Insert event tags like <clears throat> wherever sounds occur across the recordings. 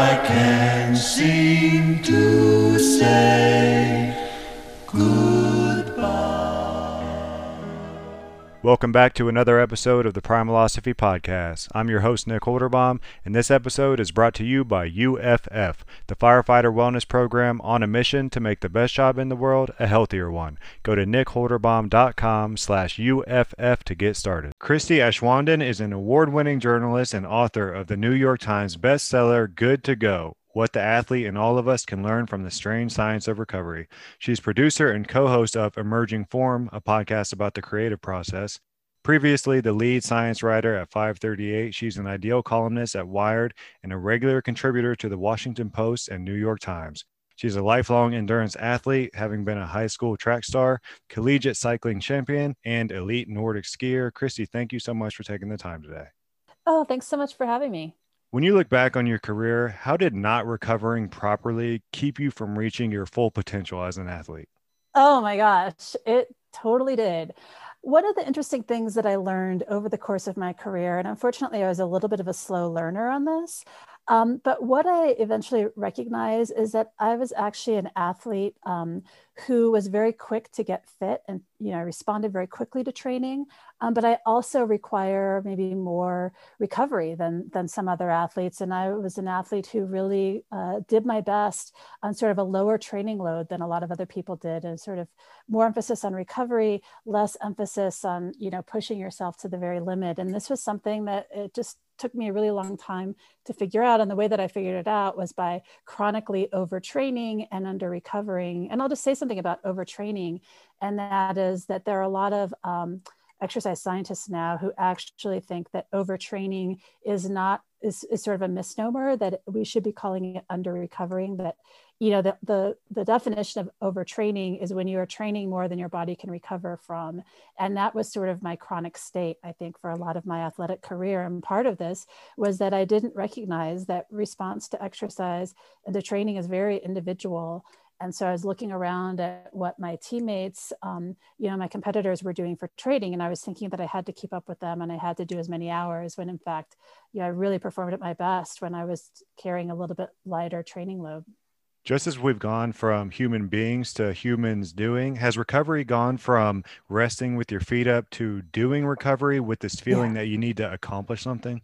I can seem to say Welcome back to another episode of the Prime Primalosophy Podcast. I'm your host, Nick Holderbaum, and this episode is brought to you by UFF, the Firefighter Wellness Program on a mission to make the best job in the world a healthier one. Go to nickholderbaum.com slash UFF to get started. Christie Aschwanden is an award-winning journalist and author of the New York Times bestseller Good to Go, what the athlete and all of us can learn from the strange science of recovery. She's producer and co host of Emerging Form, a podcast about the creative process. Previously, the lead science writer at 538, she's an ideal columnist at Wired and a regular contributor to the Washington Post and New York Times. She's a lifelong endurance athlete, having been a high school track star, collegiate cycling champion, and elite Nordic skier. Christie, thank you so much for taking the time today. Oh, thanks so much for having me. When you look back on your career, how did not recovering properly keep you from reaching your full potential as an athlete? Oh my gosh, it totally did. One of the interesting things that I learned over the course of my career, and unfortunately, I was a little bit of a slow learner on this, um, but what I eventually recognized is that I was actually an athlete um, who was very quick to get fit and you know responded very quickly to training. Um, but I also require maybe more recovery than than some other athletes. And I was an athlete who really uh, did my best on sort of a lower training load than a lot of other people did, and sort of more emphasis on recovery, less emphasis on you know pushing yourself to the very limit. And this was something that it just took me a really long time to figure out. And the way that I figured it out was by chronically overtraining and under recovering. And I'll just say something about overtraining, and that is that there are a lot of um, exercise scientists now who actually think that overtraining is not is, is sort of a misnomer that we should be calling it under recovering that you know the, the the definition of overtraining is when you are training more than your body can recover from. And that was sort of my chronic state i think for a lot of my athletic career. And part of this was that i didn't recognize that response to exercise and to training is very individual and so I was looking around at what my teammates, um, you know, my competitors were doing for training, and I was thinking that I had to keep up with them and I had to do as many hours. When in fact, you know, I really performed at my best when I was carrying a little bit lighter training load. Just as we've gone from human beings to humans doing, has recovery gone from resting with your feet up to doing recovery with this feeling yeah. that you need to accomplish something?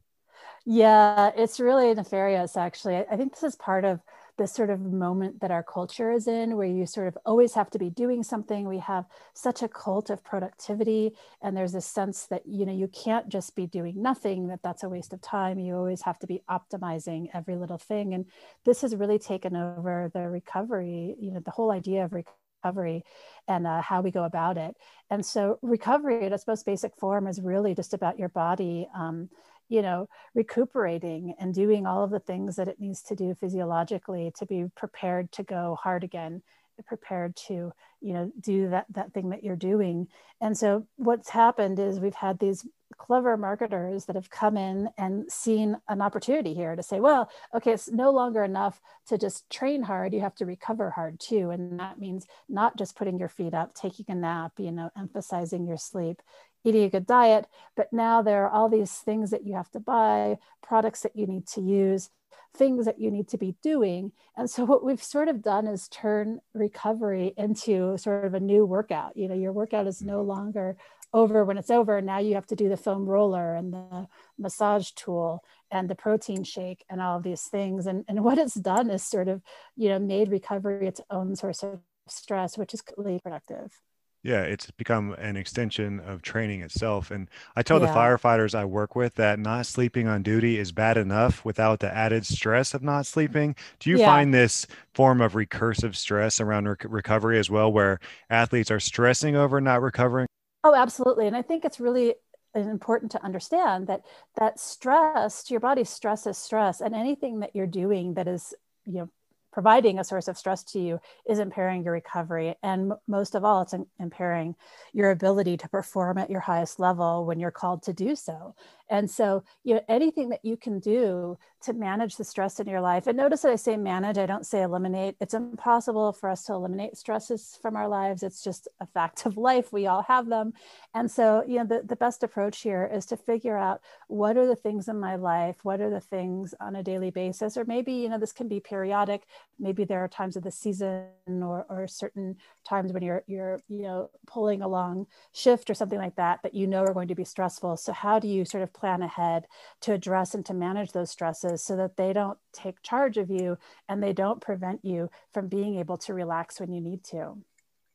Yeah, it's really nefarious, actually. I think this is part of this sort of moment that our culture is in where you sort of always have to be doing something. We have such a cult of productivity and there's a sense that you know you can't just be doing nothing that that's a waste of time. You always have to be optimizing every little thing. And this has really taken over the recovery you know the whole idea of recovery and uh, how we go about it. And so recovery at its most basic form is really just about your body um, you know recuperating and doing all of the things that it needs to do physiologically to be prepared to go hard again prepared to you know do that that thing that you're doing. And so what's happened is we've had these clever marketers that have come in and seen an opportunity here to say well okay it's no longer enough to just train hard you have to recover hard too. And that means not just putting your feet up taking a nap you know emphasizing your sleep eating a good diet, but now there are all these things that you have to buy, products that you need to use, things that you need to be doing. And so what we've sort of done is turn recovery into sort of a new workout. You know, your workout is no mm-hmm. longer over when it's over. Now you have to do the foam roller and the massage tool and the protein shake and all of these things. And, and what it's done is sort of, you know, made recovery its own source of stress, which is completely productive. Yeah, it's become an extension of training itself. And I tell yeah. the firefighters I work with that not sleeping on duty is bad enough without the added stress of not sleeping. Do you yeah. find this form of recursive stress around rec- recovery as well, where athletes are stressing over not recovering? Oh, absolutely. And I think it's really important to understand that that stress your body stress is stress and anything that you're doing that is you know providing a source of stress to you is impairing your recovery. And most of all, it's impairing your ability to perform at your highest level when you're called to do so. And so, you know, anything that you can do to manage the stress in your life, and notice that I say manage, I don't say eliminate. It's impossible for us to eliminate stresses from our lives. It's just a fact of life. We all have them. And so, you know, the, the best approach here is to figure out what are the things in my life, what are the things on a daily basis, or maybe, you know, this can be periodic. Maybe there are times of the season or, or certain times when you're, you're, you know, pulling a long shift or something like that, that you know are going to be stressful. So how do you sort of plan ahead to address and to manage those stresses so that they don't take charge of you and they don't prevent you from being able to relax when you need to.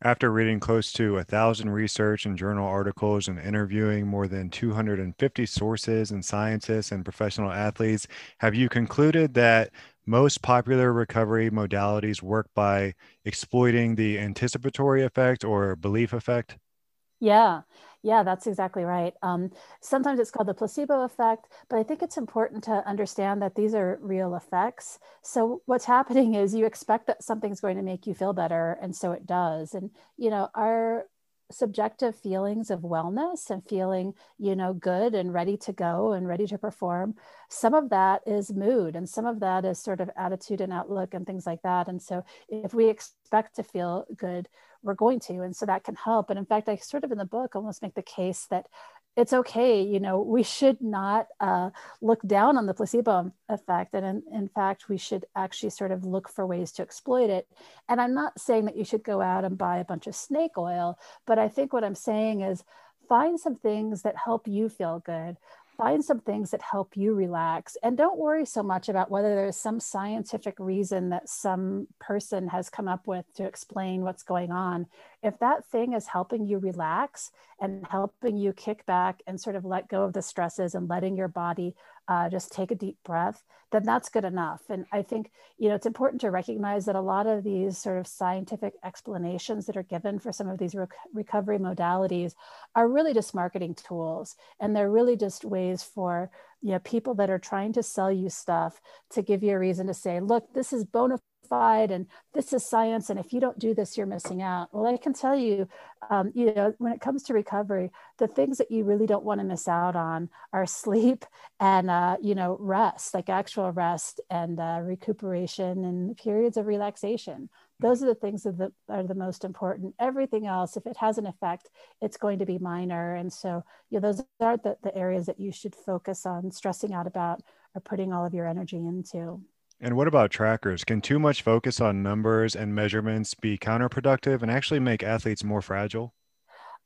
After reading close to a thousand research and journal articles and interviewing more than 250 sources and scientists and professional athletes, have you concluded that most popular recovery modalities work by exploiting the anticipatory effect or belief effect? Yeah, yeah, that's exactly right. Um, sometimes it's called the placebo effect, but I think it's important to understand that these are real effects. So what's happening is you expect that something's going to make you feel better, and so it does. And you know, our subjective feelings of wellness and feeling you know good and ready to go and ready to perform. Some of that is mood and some of that is sort of attitude and outlook and things like that. And so if we expect to feel good we're going to. And so that can help. And in fact i sort of in the book almost make the case that it's okay you know we should not uh, look down on the placebo effect and in, in, fact we should actually sort of look for ways to exploit it. And i'm not saying that you should go out and buy a bunch of snake oil but i think what i'm saying is find some things that help you feel good find some things that help you relax and don't worry so much about whether there's some scientific reason that some person has come up with to explain what's going on if that thing is helping you relax and helping you kick back and sort of let go of the stresses and letting your body uh, just take a deep breath, then that's good enough. And I think, you know, it's important to recognize that a lot of these sort of scientific explanations that are given for some of these rec- recovery modalities are really just marketing tools. And they're really just ways for, you know, people that are trying to sell you stuff to give you a reason to say, look, this is bona and this is science and if you don't do this you're missing out. Well i can tell you um, you know when it comes to recovery the things that you really don't want to miss out on are sleep <laughs> and uh, you know rest like actual rest and uh, recuperation and periods of relaxation. Those are the things that are the most important. Everything else if it has an effect it's going to be minor and so you know those are the, the areas that you should focus on stressing out about or putting all of your energy into and what about trackers? Can too much focus on numbers and measurements be counterproductive and actually make athletes more fragile?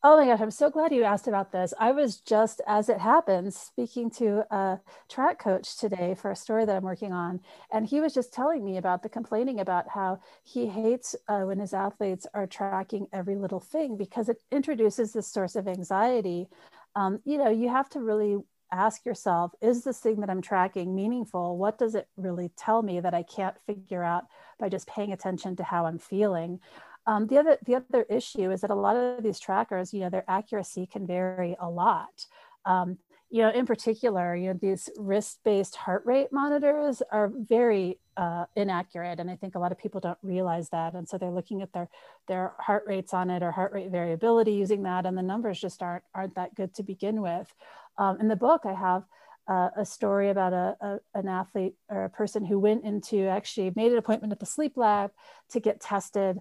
Oh my gosh, I'm so glad you asked about this. I was just, as it happens, speaking to a track coach today for a story that I'm working on. And he was just telling me about the complaining about how he hates uh, when his athletes are tracking every little thing because it introduces this source of anxiety. Um, you know, you have to really ask yourself is this thing that i'm tracking meaningful? What does it really tell me that i can't figure out by just paying attention to how i'm feeling? Um, the other the other issue is that a lot of these trackers you know their accuracy can vary a lot. Um, you know in particular you know these wrist-based heart rate monitors are very uh, inaccurate and i think a lot of people don't realize that and so they're looking at their their heart rates on it or heart rate variability using that and the numbers just aren't aren't that good to begin with um, in the book, I have uh, a story about a, a, an athlete or a person who went into actually made an appointment at the sleep lab to get tested.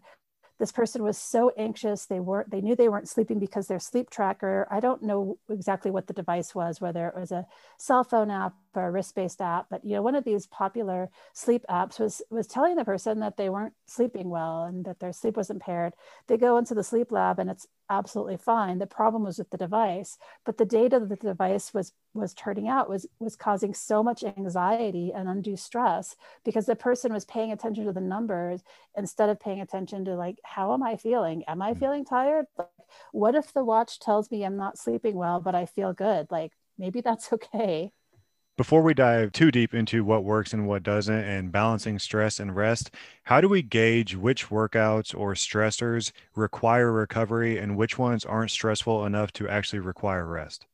This person was so anxious. They weren't they knew they weren't sleeping because their sleep tracker i don't know exactly what the device was whether it was a cell phone app or a wrist-based app but you know one of these popular sleep apps was was telling the person that they weren't sleeping well and that their sleep was impaired they go into the sleep lab and it's absolutely fine. The problem was with the device but the data that the device was was turning out was was causing so much anxiety and undue stress because the person was paying attention to the numbers instead of paying attention to like how am i feeling? Am i mm. feeling tired? Like, what if the watch tells me i'm not sleeping well but i feel good? Like maybe that's <laughs> okay before we dive too deep into what works and what doesn't and balancing stress and rest, how do we gauge which workouts or stressors require recovery and which ones aren't stressful enough to actually require rest?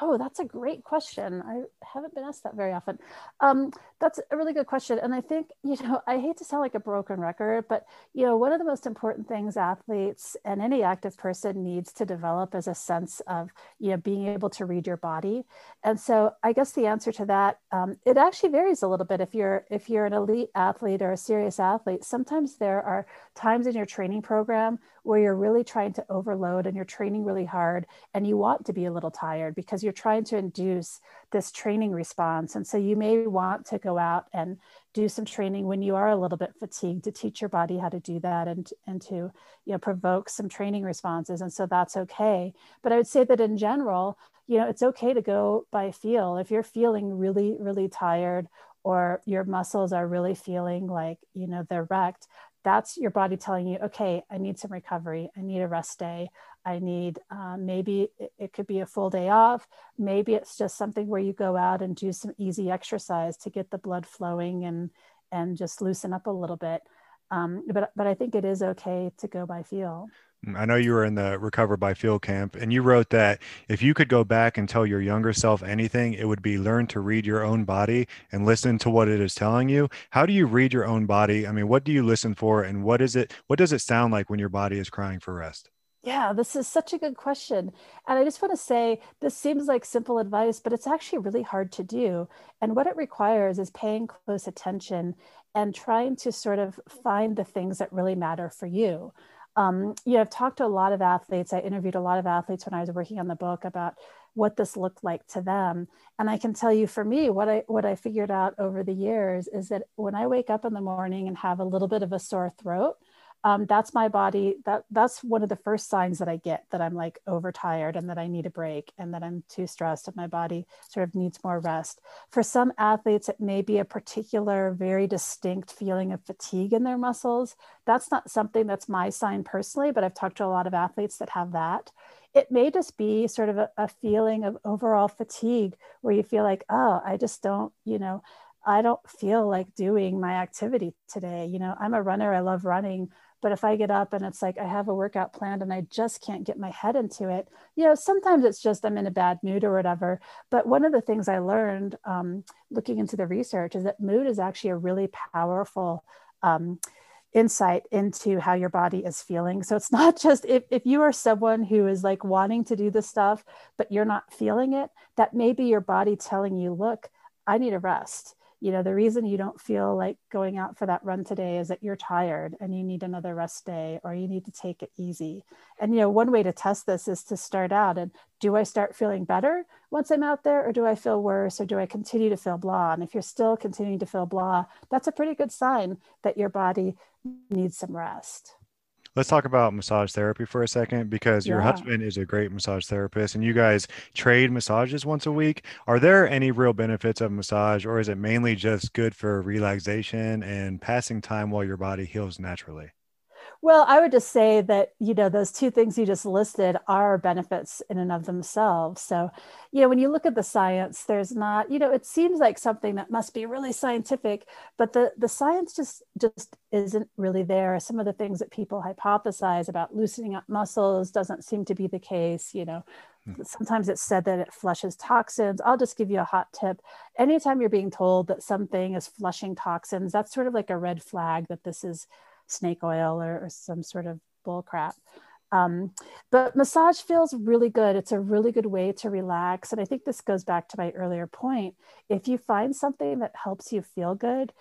Oh, that's a great question. I haven't been asked that very often. Um, that's a really good question. And I think, <laughs> you know, I hate to sound like a broken record, but, you know, one of the most important things athletes and any active person needs to develop is a sense of, you know, being able to read your body. And so I guess the answer to that, um, it actually varies a little bit. If you're, if you're an elite athlete or a serious athlete, sometimes there are times in your training program where you're really trying to overload and you're training really hard and you want to be a little tired because you're trying to induce this training response. And so you may want to go out and do some training when you are a little bit fatigued to teach your body how to do that and, and to you know provoke some training responses. And so that's okay. But I would say that in general, you know, it's okay to go by feel. If you're feeling really, really tired or your muscles are really feeling like, you know, they're wrecked, that's your body telling you, okay, I need some recovery. I need a rest day. I need um, maybe it, it, could be a full day off. Maybe it's just something where you go out and do some easy exercise to get the blood flowing and and just loosen up a little bit. Um, but but I think it is okay to go by feel. Mm, I know you were in the Recover by Feel camp, and you wrote that if you could go back and tell your younger self anything, it would be learn to read your own body and listen to what it is telling you. How do you read your own body? I mean, what do you listen for, and what is it? What does it sound like when your body is crying for rest? Yeah, this is such a good question. And I just want to say this seems like simple advice, but it's actually really hard to do. And what it requires is paying close attention and trying to sort of find the things that really matter for you um, you know, I've talked to a lot of athletes. I interviewed a lot of athletes when I was working on the book about what this looked like to them. And I can tell you for me, what I what I figured out over the years is that when I wake up in the morning and have a little bit of a sore throat, um, that's my body that that's one of the first signs that i get that i'm like overtired and that i need a break and that i'm too stressed and my body sort of needs more rest. For some athletes it may be a particular very distinct feeling of fatigue in their muscles. That's not something that's my sign personally but i've talked to a lot of athletes that have that. It may just be sort of a, a feeling of overall fatigue where you feel like oh i just don't you know I don't feel like doing my activity today. You know, I'm a runner, I love running, but if I get up and it's like I have a workout planned and I just can't get my head into it, you know, sometimes it's just I'm in a bad mood or whatever. But one of the things I learned um, looking into the research is that mood is actually a really powerful. Um, insight into how your body is feeling. So it's <laughs> not just if, if you are someone who is like wanting to do this stuff, but you're not feeling it, that may be your body telling you, look, I need a rest you know the reason you don't feel like going out for that run today is that you're tired and you need another rest day or you need to take it easy. And you know one way to test this is to start out and do i start feeling better once i'm out there or do i feel worse or do i continue to feel blah? And if you're still continuing to feel blah that's a pretty good sign that your body needs some rest let's talk about massage therapy for a second because your yeah. husband is a great massage therapist and you guys trade massages once a week. Are there any real benefits of massage or is it mainly just good for relaxation and passing time while your body heals naturally? Well, I would just say that, you know, those two things you just listed are benefits in and of themselves. So, you know, when you look at the science, there's not, you know, it seems like something that must be really scientific, but the the science just just isn't really there. Some of the things that people hypothesize about loosening up muscles doesn't seem to be the case, you know. Hmm. Sometimes it's said that it flushes toxins. I'll just give you a hot tip. Anytime you're being told that something is flushing toxins, that's sort of like a red flag that this is snake oil or, or some sort of bull crap. Um, but massage feels really good. It's a really good way to relax. And I think this goes back to my earlier point. If you find something that helps you feel good,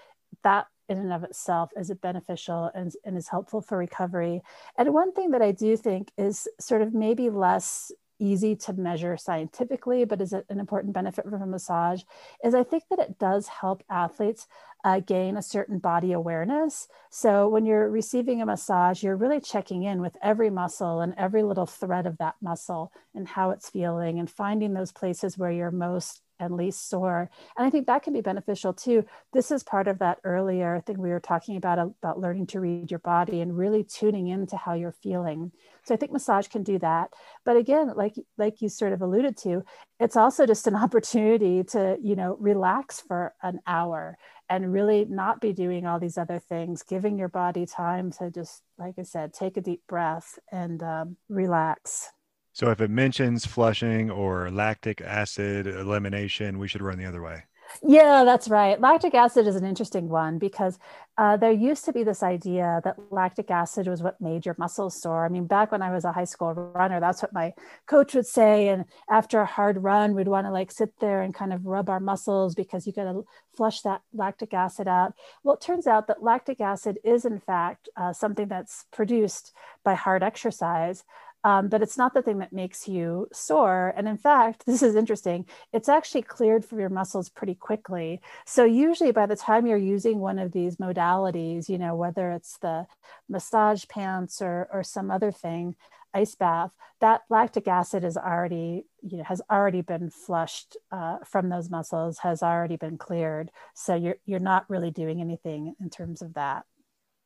that in and of itself is beneficial and, and is helpful for recovery. And one thing that I do think is sort of maybe less easy to measure scientifically, but is it an important benefit from a massage, is I think that it does help athletes uh, gain a certain body awareness. So when you're receiving a massage, you're really checking in with every muscle and every little thread of that muscle and how it's feeling and finding those places where you're most and least sore. And I think that can be beneficial too. This is part of that earlier thing we were talking about, about learning to read your body and really tuning into how you're feeling. So I think massage can do that. But again, like like you sort of alluded to, it's also just an <laughs> opportunity to, you know, relax for an hour and really not be doing all these other things, giving your body time to just, like I said, take a deep breath and um, relax. So if it mentions flushing or lactic acid elimination, we should run the other way. Yeah, that's right. Lactic acid is an interesting one because uh, there used to be this idea that lactic acid was what made your muscles sore. I mean, back when I was a high school runner, that's what my coach would say. And after a hard run, we'd want to like sit there and kind of rub our muscles because you got to flush that lactic acid out. Well, it turns out that lactic acid is, in fact, uh, something that's produced by hard exercise. Um, but it's not the thing that makes you sore. And in fact, <laughs> this is interesting, it's actually cleared from your muscles pretty quickly. So, usually by the time you're using one of these modalities, you know, whether it's the massage pants or, or some other thing, ice bath, that lactic acid is already, you know, has already been flushed uh, from those muscles, has already been cleared. So you're you're not really doing anything in terms of that.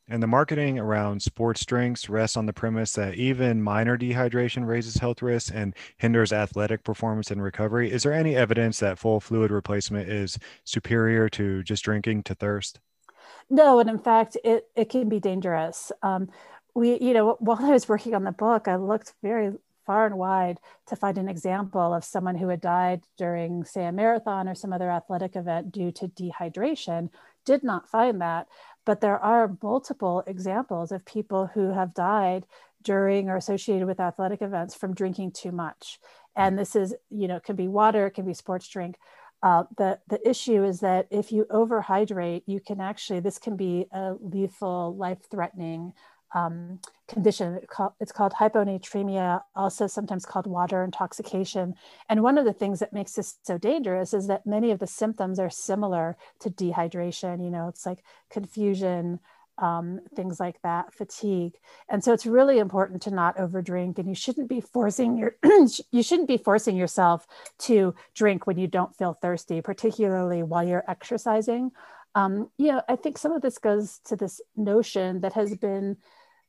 And the marketing around sports drinks rests on the premise that even minor dehydration raises health risks and hinders athletic performance and recovery. Is there any evidence that full fluid replacement is superior to just drinking to thirst? No, and in fact, it, it can be dangerous. Um, we, you know, while I was working on the book, I looked very far and wide to find an example of someone who had died during, say, a marathon or some other athletic event due to dehydration. Did not find that. But there are multiple examples of people who have died during or associated with athletic events from drinking too much. And this is, you know, it can be water, it can be sports drink. Uh, the, the issue is that if you overhydrate, you can actually, this can be a lethal, life threatening um, condition. It's called hyponatremia, also sometimes called water intoxication. And one of the things that makes this so dangerous is that many of the symptoms are similar to dehydration. You know, it's like confusion, um, things like that, fatigue. And so it's really important to not overdrink and you shouldn't be forcing your <clears throat> you shouldn't be forcing yourself to drink when you don't feel thirsty, particularly while you're exercising. Um, you know, I think some of this goes to this notion that has been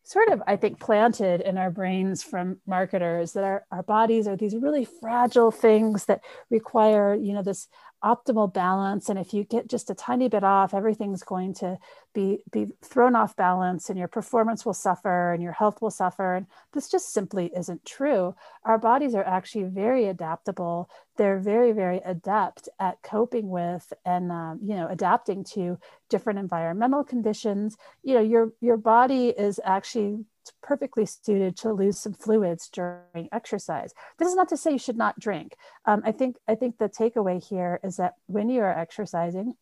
sort of, I think, planted in our brains from marketers that our, our bodies are these really fragile things that require, you know, this optimal balance. And if you get just a tiny bit off, everything's going to be, be thrown off balance and your performance will suffer and your health will suffer. And this just simply isn't true. Our bodies are actually very adaptable. They're very, very adept at coping with and, um, you know, adapting to different environmental conditions. You know, your, your body is actually perfectly suited to lose some fluids during exercise. This is not to say you should not drink. Um, I think I think the takeaway here is that when you are exercising,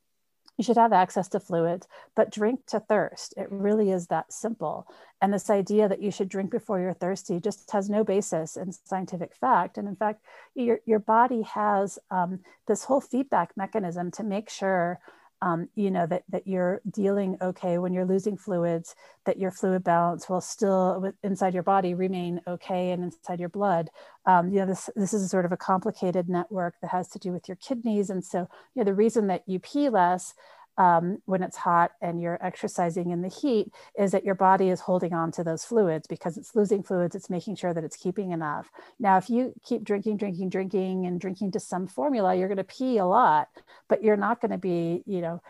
you should have access to fluids, but drink to thirst. It really is that simple. And this idea that you should drink before you're thirsty just has no basis in scientific fact. And in fact, your, your body has um, this whole feedback mechanism to make sure um, you know that that you're dealing okay when you're losing fluids that your fluid balance will still inside your body remain okay and inside your blood. Um, you know this this is sort of a complicated network that has to do with your kidneys. And so you know the reason that you pee less um, when it's hot and you're exercising in the heat is that your body is holding on to those fluids because it's losing fluids, it's making sure that it's keeping enough. Now, if you keep drinking, drinking, drinking, and drinking to some formula, you're going to pee a lot, but you're not going to be, you know,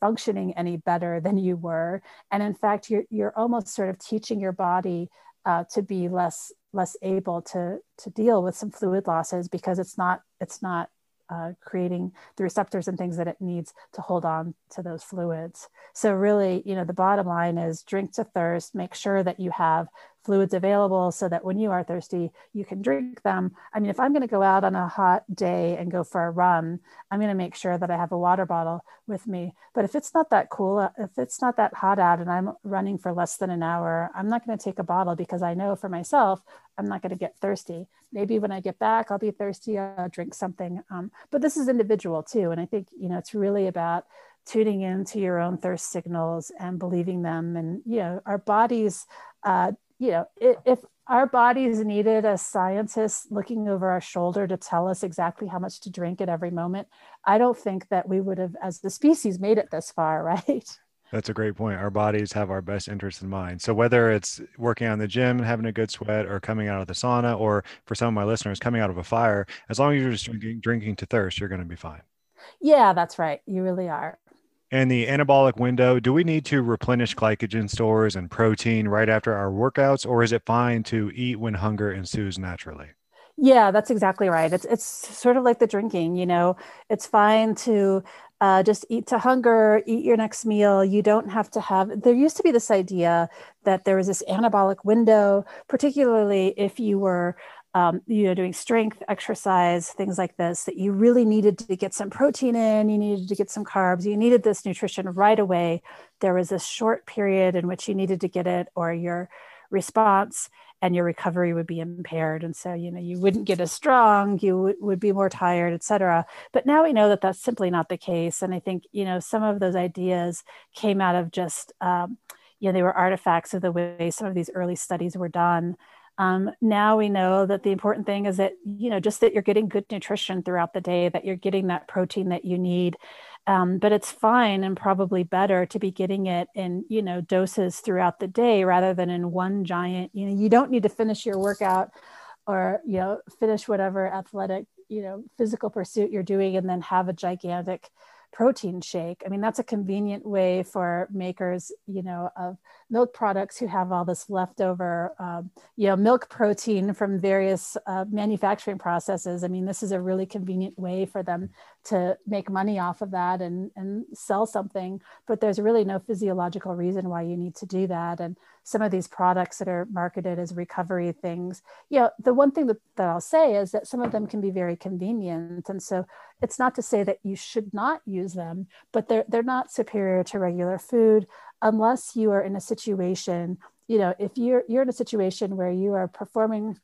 functioning any better than you were. And in fact, you're, you're almost sort of teaching your body uh, to be less less able to to deal with some fluid losses because it's not it's not uh, creating the receptors and things that it needs to hold on to those fluids. So really, you know, the bottom line is drink to thirst, make sure that you have fluids available so that when you are thirsty, you can drink them. I mean, if I'm going to go out on a hot day and go for a run, I'm going to make sure that I have a water bottle with me. But if it's not that cool, uh, if it's not that hot out and I'm running for less than an hour, I'm not going to take a bottle because I know for myself, I'm not going to get thirsty. Maybe when I get back, I'll be thirsty, I'll drink something. Um, but this is individual too. And I think, you know, it's really about tuning into your own thirst signals and believing them. And, you know, our bodies uh, you know, if our bodies needed a scientist looking over our shoulder to tell us exactly how much to drink at every moment, I don't think that we would have, as the species, made it this far, <laughs> right? That's a great point. Our bodies have our best interest in mind. So whether it's working on the gym and having a good sweat, or coming out of the sauna, or for some of my listeners, coming out of a fire, as long as you're just drinking, drinking to thirst, you're going to be fine. Yeah, that's right. You really are and the anabolic window, do we need to replenish glycogen stores and protein right after our workouts, or is it fine to eat when hunger ensues naturally? Yeah, that's exactly right. It's it's sort of like the drinking, you know. It's fine to uh, just eat to hunger, eat your next meal. You don't have to have. There used to be this idea that there was this anabolic window, particularly if you were, um, you know, doing strength exercise, things like this, that you really needed to get some protein in, you needed to get some carbs, you needed this nutrition right away. There was a short period in which you needed to get it, or your response and your recovery would be impaired. And so you know you wouldn't get as strong you w- would be more tired etc but now we know that that's simply not the case. And i think you know some of those ideas came out of just um, you know they were artifacts of the way some of these early studies were done. Um, now we know that the important thing is that you know just that you're getting good nutrition throughout the day that you're getting that protein that you need um, but it's fine and probably better to be getting it in you know doses throughout the day rather than in one giant you know you don't need to finish your workout or you know finish whatever athletic you know physical pursuit you're doing and then have a gigantic protein shake. I mean, that's a convenient way for makers, you know, of milk products who have all this leftover, um, you know, milk protein from various uh, manufacturing processes. I mean, this is a really convenient way for them to make money off of that and, and sell something, but there's really no physiological reason why you need to do that. And some of these products that are marketed as recovery things, you know, the one thing that, that I'll say is that some of them can be very convenient. And so it's not to say that you should not use them, but they're, they're not superior to regular food unless you are in a situation, you know, if you're, you're in a situation where you are performing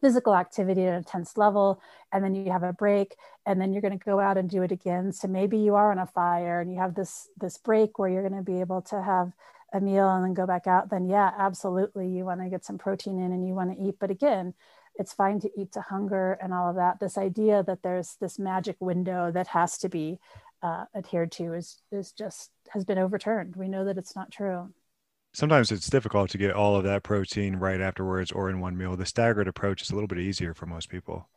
physical activity at an intense level and then you have a break and then you're going to go out and do it again. So maybe you are on a fire and you have this this break where you're going to be able to have a meal and then go back out then yeah absolutely you want to get some protein in and you want to eat. But again it's fine to eat to hunger and all of that. This idea that there's this magic window that has to be uh, adhered to is is just has been overturned. We know that it's not true sometimes it's difficult to get all of that protein right afterwards or in one meal. The staggered approach is a little bit easier for most people.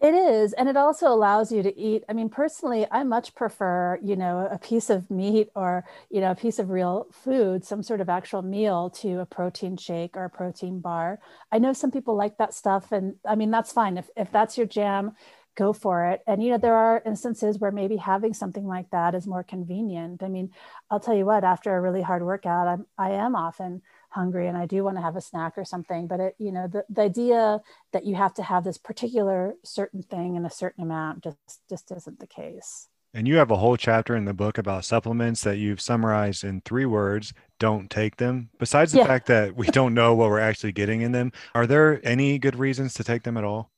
It is. And it also allows you to eat. I mean, personally, I much prefer, you know, a piece of meat or, you know, a piece of real food, some sort of actual meal to a protein shake or a protein bar. I know some people like that stuff. And I mean, that's fine. If, if that's your jam, go for it. And, you know, there are instances where maybe having something like that is more convenient. I mean, I'll tell you what, after a really hard workout, I'm, I am often hungry and I do want to have a snack or something. But it, you know, the, the idea that you have to have this particular certain thing in a certain amount just, just isn't the case. And you have a whole chapter in the book about supplements that you've summarized in three words don't take them. Besides the yeah. fact that we don't know what we're actually getting in them, are there any good reasons to take them at all?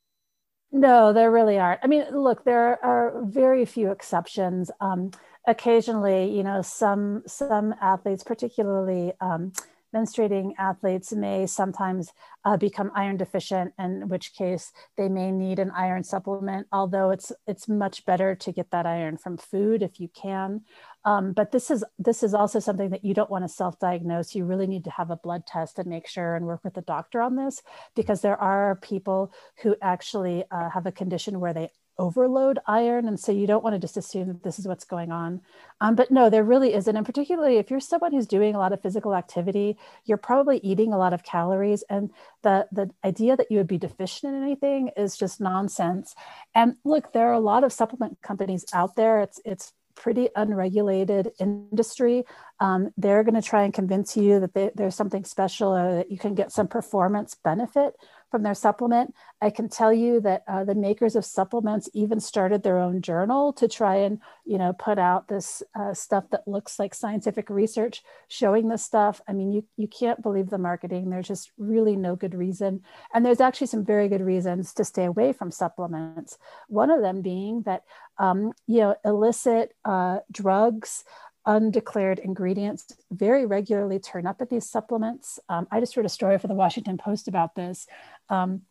No, there really aren't. I mean, look, there are very few exceptions. Um, occasionally, you know, some some athletes, particularly um, menstruating athletes may sometimes uh, become iron deficient, in which case they may need an iron supplement. Although it's it's much better to get that iron from food if you can. Um, but this is this is also something that you don't want to self-diagnose. You really need to have a blood test and make sure and work with the doctor on this because there are people who actually uh, have a condition where they overload iron. And so you don't want to just assume that this is what's going on. Um, but no, there really isn't. And particularly if you're someone who's doing a lot of physical activity, you're probably eating a lot of calories. And the, the idea that you would be deficient in anything is just nonsense. And look, there are a lot of supplement companies out there. It's, it's pretty unregulated industry. Um, they're going to try and convince you that they, there's something special or that you can get some performance benefit from their supplement. I can tell you that uh, the makers of supplements even started their own journal to try and, you know, put out this uh, stuff that looks like scientific research showing this stuff. I mean, you, you can't believe the marketing. There's just really no good reason. And there's actually some very good reasons to stay away from supplements. One of them being that, um, you know, illicit uh, drugs, undeclared ingredients very regularly turn up at these supplements. Um, I just wrote a story for the Washington Post about this. Um,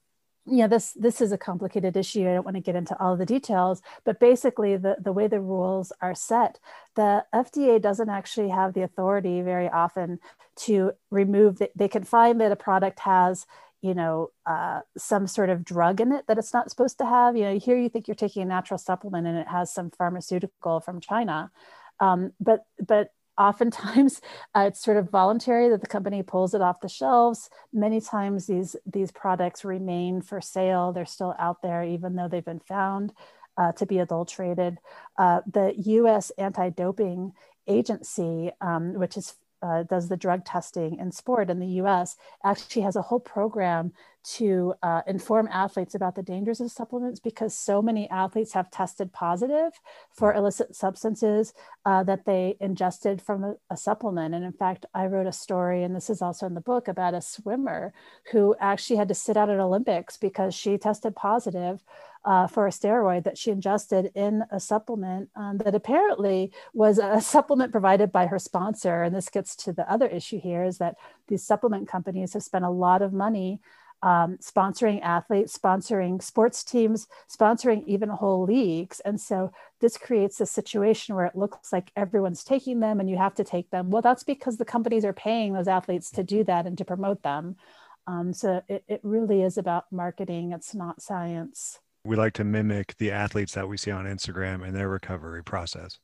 yeah, this this is a complicated issue. I don't want to get into all the details, but basically, the the way the rules are set, the FDA doesn't actually have the authority very often to remove. The, they can find that a product has you know uh, some sort of drug in it that it's not supposed to have you know here you think you're taking a natural supplement and it has some pharmaceutical from china um, but but oftentimes <laughs> uh, it's sort of voluntary that the company pulls it off the shelves. Many times these these products remain for sale. They're still out there even though they've been found uh, to be adulterated. Uh, the U.S. anti-doping agency, um, which is uh, does the drug testing in sport in the US actually has a whole program to uh, inform athletes about the dangers of supplements because so many athletes have tested positive for illicit substances uh, that they ingested from a, a, supplement. And in fact, I wrote a story, and this is also in the book, about a swimmer who actually had to sit out at Olympics because she tested positive uh, for a steroid that she ingested in a supplement um, that apparently was a <laughs> supplement provided by her sponsor. And this gets to the other issue here is that these supplement companies have spent a lot of money um, sponsoring athletes, sponsoring sports teams, sponsoring even whole leagues. And so this creates a situation where it looks like everyone's taking them and you have to take them. Well, that's because the companies are paying those athletes to do that and to promote them. Um, so it, it really is about marketing, it's not science we like to mimic the athletes that we see on Instagram and their recovery process.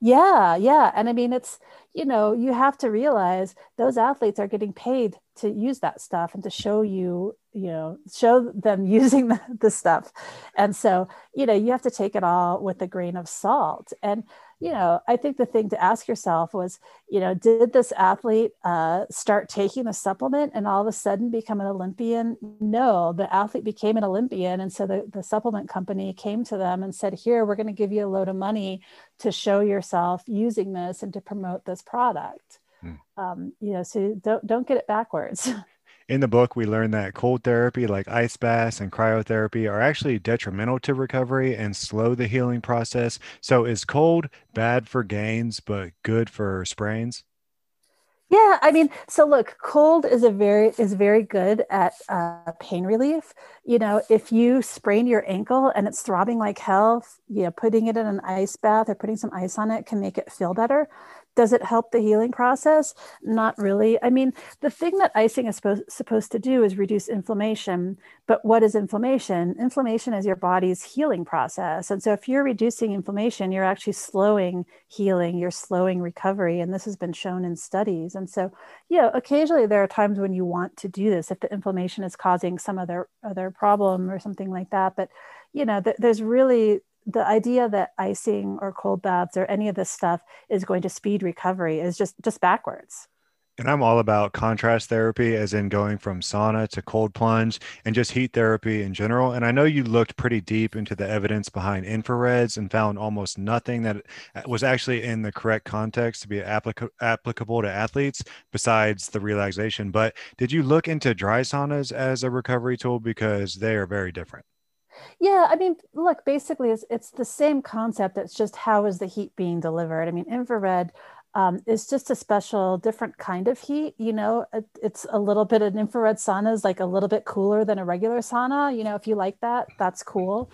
Yeah, yeah. And I mean, it's, you know, you have to realize those athletes are getting paid to use that stuff and to show you, you know, show them <laughs> using the, the stuff. And so, you know, you have to take it all with a grain of salt. And, you know, I think the thing to ask yourself was, you know, did this athlete uh, start taking the supplement and all of a sudden become an Olympian? No, the athlete became an Olympian. And so the, the supplement company came to them and said, here, we're going to give you a load of money to show yourself using this and to promote this product. Hmm. Um, you know, so don't, don't get it backwards. <laughs> In the book, we learn that cold therapy like ice baths and cryotherapy are actually detrimental to recovery and slow the healing process. So, is cold bad for gains but good for sprains? Yeah, I mean, so look, cold is a very is very good at uh, pain relief. You know, if you sprain your ankle and it's throbbing like hell, you know, putting it in an ice bath or putting some ice on it can make it feel better. Does it help the healing process? Not really. I mean, the thing that icing is supposed, supposed to do is reduce inflammation. But what is inflammation? Inflammation is your body's healing process. And so if you're reducing inflammation, you're actually slowing healing, you're slowing recovery. And this has been shown in studies. And so, yeah, occasionally there are times when you want to do this if the inflammation is causing some other other problem or something like that. But you know, th- there's really the idea that icing or cold baths or any of this stuff is going to speed recovery is just just backwards. And i'm all about contrast therapy as in going from sauna to cold plunge and just heat therapy in general. And i know you looked pretty deep into the evidence behind infrareds and found almost nothing that uh, was actually in the correct context to be applic- applicable to athletes besides the relaxation. But did you look into dry saunas as a recovery tool? Because they are very different yeah, I mean, look, basically, it's, it's the same concept. It's just how is the heat being delivered? I mean, infrared um, is just a special, different kind of heat. You know, it, it's a little bit, an infrared sauna is like a little bit cooler than a regular sauna. You know, if you like that, that's cool.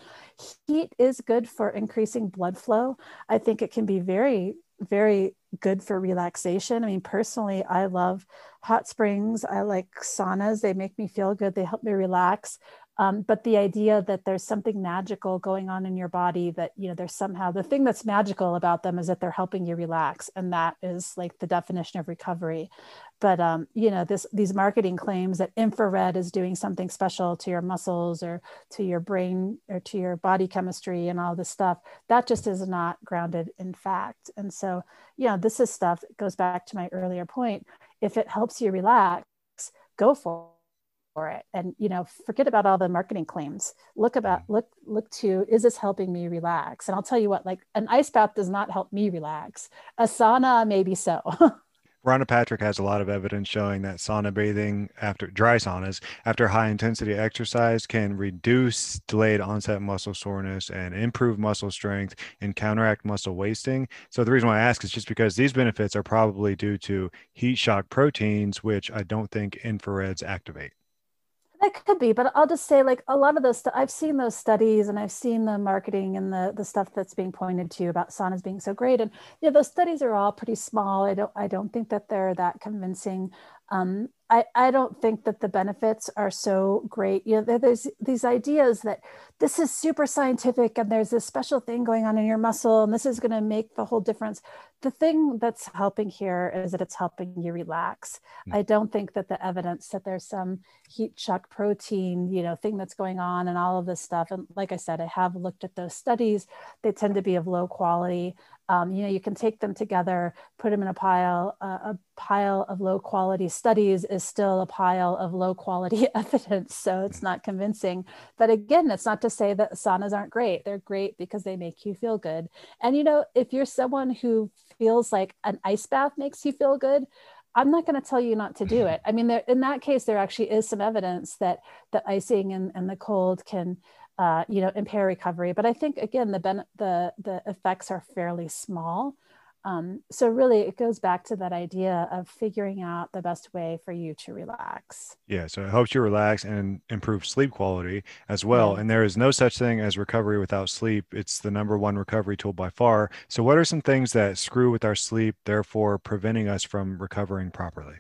Heat is good for increasing blood flow. I think it can be very, very good for relaxation. I mean, personally, I love hot springs. I like saunas. They make me feel good. They help me relax. Um, but the idea that there's something magical going on in your body that you know there's somehow the thing that's magical about them is that they're helping you relax and that is like the definition of recovery. But um, you know this these marketing claims that infrared is doing something special to your muscles or to your brain or to your body chemistry and all this stuff that just is not grounded in fact. And so you know this is stuff that goes back to my earlier point if it helps you relax go for for it and you know forget about all the marketing claims look about mm-hmm. look look to is this helping me relax and i'll tell you what like an ice bath does not help me relax a sauna maybe so <laughs> Rhonda Patrick has a lot of evidence showing that sauna bathing after dry saunas after high intensity exercise can reduce delayed onset muscle soreness and improve muscle strength and counteract muscle wasting. So the reason why I ask is just because these benefits are probably due to heat shock proteins, which I don't think infrareds activate. That could be, but I'll just say, like a lot of those, st- I've seen those studies and I've seen the marketing and the the stuff that's being pointed to about saunas being so great, and yeah, those studies are all pretty small. I don't, I don't think that they're that convincing. Um, I, I don't think that the benefits are so great. You know, there's these ideas that this is super scientific and there's this special thing going on in your muscle and this is going to make the whole difference. The thing that's helping here is that it's helping you relax. Mm. I don't think that the evidence that there's some heat shock protein, you know, thing that's going on and all of this stuff. And like I said, I have looked at those studies. They tend to be of low quality. Um, you know, you can take them together, put them in a pile. Uh, a pile of low quality studies is still a pile of low quality <laughs> evidence. So it's not convincing. But again, it's not to say that saunas aren't great. They're great because they make you feel good. And, you know, if you're someone who feels like an ice bath makes you feel good, I'm not going to tell you not to do it. I mean, there, in that case, there actually is some evidence that the icing and, and the cold can uh, you know, impair recovery. But I think again, the ben- the the effects are fairly small. Um, so really, it goes back to that idea of figuring out the best way for you to relax. Yeah, so it helps you relax and improve sleep quality as well. And there is no such thing as recovery without sleep. It's the number one recovery tool by far. So, what are some things that screw with our sleep, therefore preventing us from recovering properly?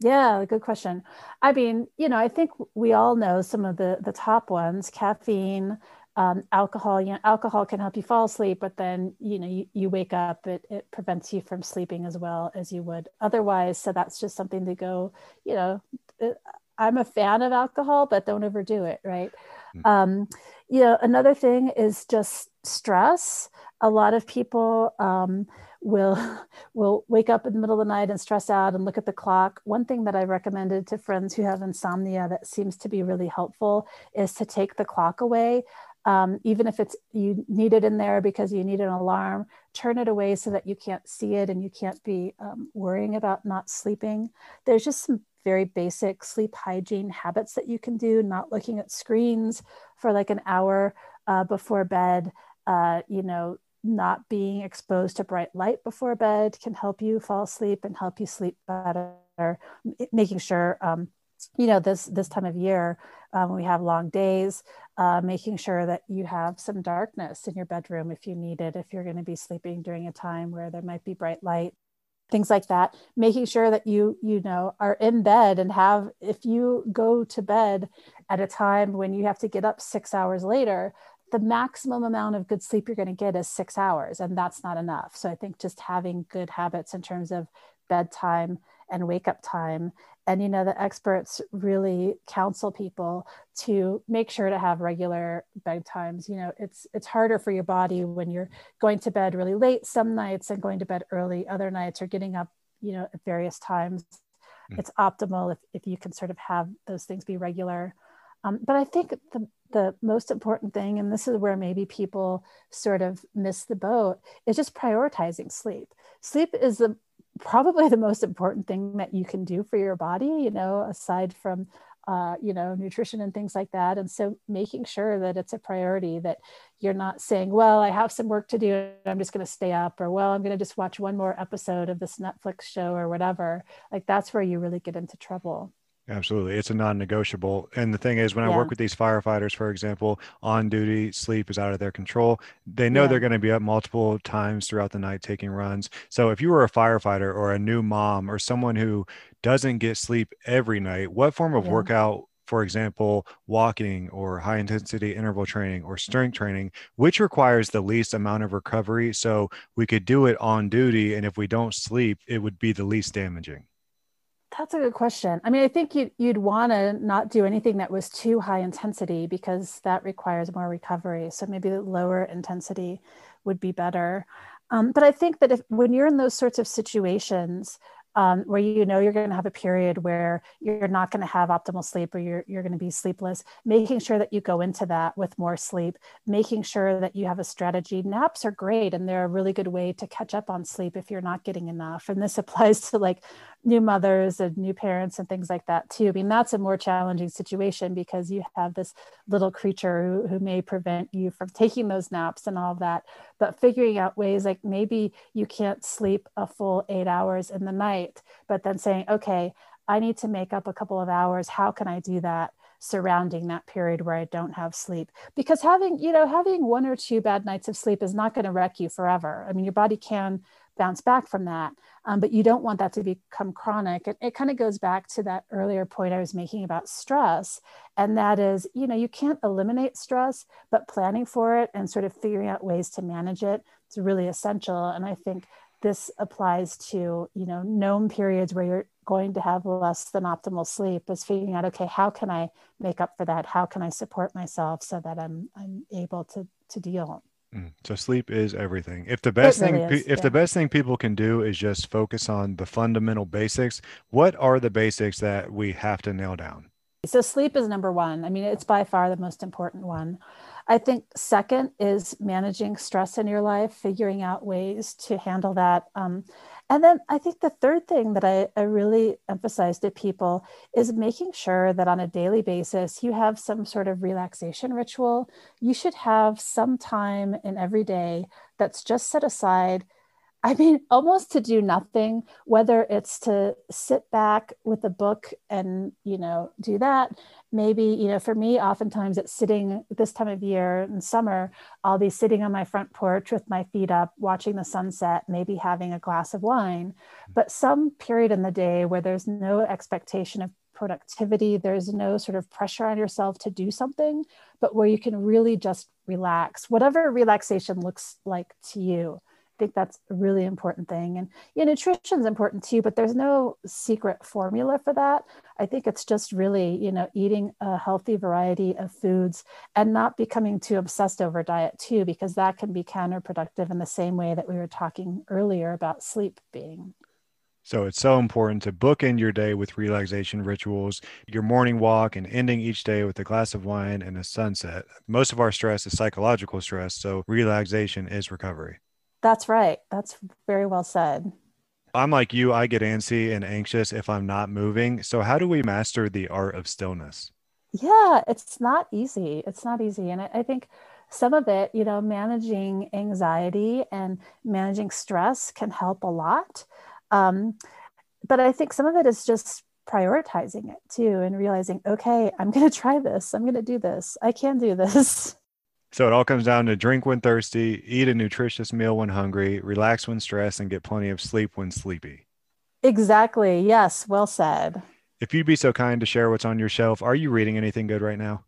Yeah, good question. I mean, you know, I think we all know some of the the top ones: caffeine, um, alcohol. You know, alcohol can help you fall asleep, but then you know you, you wake up, it it prevents you from sleeping as well as you would otherwise. So that's just something to go. You know, uh, I'm a fan of alcohol, but don't overdo it, right? Mm-hmm. Um, you know, another thing is just stress. A lot of people. Um, will <laughs> will wake up in the middle of the night and stress out and look at the clock one thing that i recommended to friends who have insomnia that seems to be really helpful is to take the clock away um, even if it's you need it in there because you need an alarm turn it away so that you can't see it and you can't be um, worrying about not sleeping. There's just some very basic sleep hygiene habits that you can do not looking at screens for like an hour uh, before bed uh, you know not being exposed to bright light before bed can help you fall asleep and help you sleep better. Making sure um, you know this this time of year um, we have long days uh, making sure that you have some darkness in your bedroom if you need it if you're going to be sleeping during a time where there might be bright light things like that making sure that you you know are in bed and have if you go to bed at a time when you have to get up six hours later the maximum amount of good sleep you're going to get is six hours, and that's not enough. So I think just having good habits in terms of bedtime and wake up time. And you know, the experts really counsel people to make sure to have regular bedtimes. You know, it's it's harder for your body when you're going to bed really late some nights and going to bed early other nights or getting up, you know, at various times. Mm. It's optimal if, if you can sort of have those things be regular. Um, but I think the the most important thing, and this is where maybe people sort of miss the boat, is just prioritizing sleep. Sleep is the probably the most important thing that you can do for your body, you know, aside from uh, you know, nutrition and things like that. And so making sure that it's a priority that you're not saying, well, I have some work to do. I'm just going to stay up or, well, I'm going to just watch one more episode of this Netflix show or whatever. Like that's where you really get into trouble. Absolutely. It's a non negotiable. And the thing is, when yeah. I work with these firefighters, for example, on duty, sleep is out of their control. They know yeah. they're going to be up multiple times throughout the night taking runs. So if you were a firefighter or a new mom or someone who doesn't get sleep every night, what form of yeah. workout, for example, walking or high intensity interval training or strength training, which requires the least amount of recovery? So we could do it on duty. And if we don't sleep, it would be the least damaging. That's a good question. I mean, I think you'd, you'd want to not do anything that was too high intensity because that requires more recovery. So maybe the lower intensity would be better. Um, but I think that if when you're in those sorts of situations um, where you know you're going to have a period where you're not going to have optimal sleep or you're, you're going to be sleepless, making sure that you go into that with more sleep, making sure that you have a strategy. Naps are great and they're a really good way to catch up on sleep if you're not getting enough. And this <laughs> applies to like new mothers and new parents and things like that too. I mean, that's a more challenging situation because you have this little creature who, who may prevent you from taking those naps and all that. But figuring out ways like maybe you can't sleep a full eight hours in the night, but then saying, okay, I need to make up a couple of hours. How can I do that? surrounding that period where I don't have sleep. Because having, you know, having one or two bad nights of sleep is not going to wreck you forever. I mean, your body can bounce back from that. Um, but you don't want that to become chronic. It, it kind of goes back to that earlier point I was making about stress. And that is, you know, you can't eliminate stress, but planning for it and sort of figuring out ways to manage it is really essential. And I think this applies to you know known periods where you're going to have less than optimal sleep is figuring out okay how can i make up for that how can i support myself so that i'm i'm able to to deal mm, so sleep is everything. If the best really thing, is, if yeah. the best thing people can do is just focus on the fundamental basics, what are the basics that we have to nail down? So sleep is number one. I mean, it's by far the most important one. I think second is managing stress in your life, figuring out ways to handle that. Um, and then I think the third thing that I, I really emphasize to people is making sure that on a daily basis you have some sort of relaxation ritual. You should have some time in every day that's just set aside <laughs> I mean, almost to do nothing, whether it's to sit back with a book and, you know, do that. Maybe, you know, for me, oftentimes it's sitting this time of year in summer, I'll be sitting on my front porch with my feet up, watching the sunset, maybe having a glass of wine. But some period in the day where there's no expectation of productivity, there's no sort of pressure on yourself to do something, but where you can really just relax, whatever relaxation looks like to you think that's a really important thing. And yeah, nutrition is important too, but there's no secret formula for that. I think it's just really, you know, eating a healthy variety of foods and not becoming too obsessed over diet too, because that can be counterproductive in the same way that we were talking earlier about sleep being. So it's so important to book in your day with relaxation rituals, your morning walk, and ending each day with a glass of wine and a sunset. Most of our stress is psychological stress, so relaxation is recovery. That's right. That's very well said. I'm like you, I get antsy and anxious if I'm not moving. So, how do we master the art of stillness? Yeah, it's not easy. It's not easy. And I, I think some of it, you know, managing anxiety and managing stress can help a lot. Um, but I think some of it is just prioritizing it too and realizing, okay, I'm going to try this. I'm going to do this. I can do this. <laughs> So it all comes down to drink when thirsty, eat a nutritious meal when hungry, relax when stressed, and get plenty of sleep when sleepy. Exactly. Yes. Well said. If you'd be so kind to share what's on your shelf, are you reading anything good right now?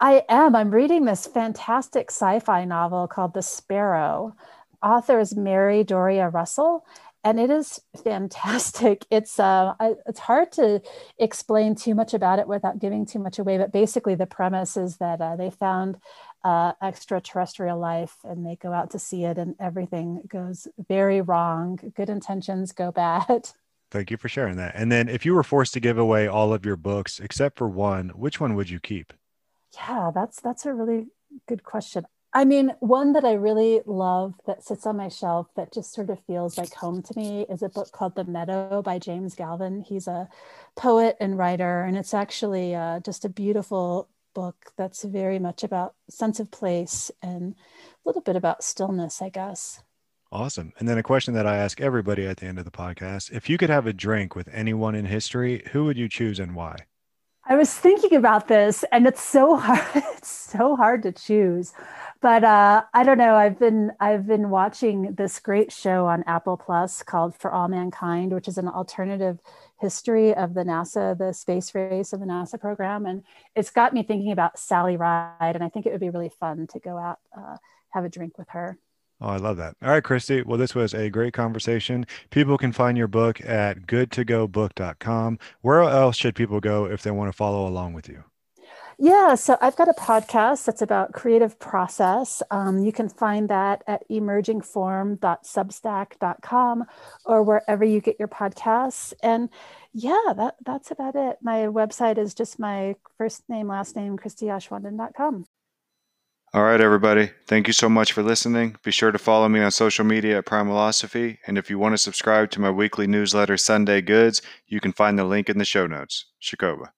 I am. I'm reading this fantastic sci fi novel called The Sparrow. Author is Mary Doria Russell, and it is fantastic. <laughs> It's uh, it's hard to explain too much about it without giving too much away. But basically, the premise is that uh, they found uh, extraterrestrial life and they go out to see it and everything goes very wrong. Good intentions go bad. <laughs> Thank you for sharing that. And then if you were forced to give away all of your books except for one which one would you keep? Yeah that's that's a really good question. I mean, one that I really love that sits on my shelf that just sort of feels like home to me is a book called The Meadow by James Galvin. He's a poet and writer, and it's actually uh, just a beautiful book that's very much about sense of place and a little bit about stillness, I guess. Awesome. And then a question that I ask everybody at the end of the podcast if you could have a drink with anyone in history, who would you choose and why? I was thinking about this and it's so <laughs> hard it's so hard to choose. But uh, I don't know. I've been I've been watching this great show on Apple Plus called For All Mankind, which is an alternative history of the NASA, the space race of the NASA program. And it's got me thinking about Sally Ride. And I think it would be really fun to go out, uh, have a drink with her. Oh, I love that. All right, Christie. Well, this was a great conversation. People can find your book at goodtogobook.com. Where else should people go if they want to follow along with you? Yeah, so I've got a podcast that's about creative process. Um, you can find that at emergingform.substack.com or wherever you get your podcasts. And yeah, that, that's about it. My website is just my first name, last name, christieaschwanden.com. All right, everybody. Thank you so much for listening. Be sure to follow me on social media at Primalosophy. And if you want to subscribe to my weekly newsletter, Sunday Goods, you can find the link in the show notes. Shakoba.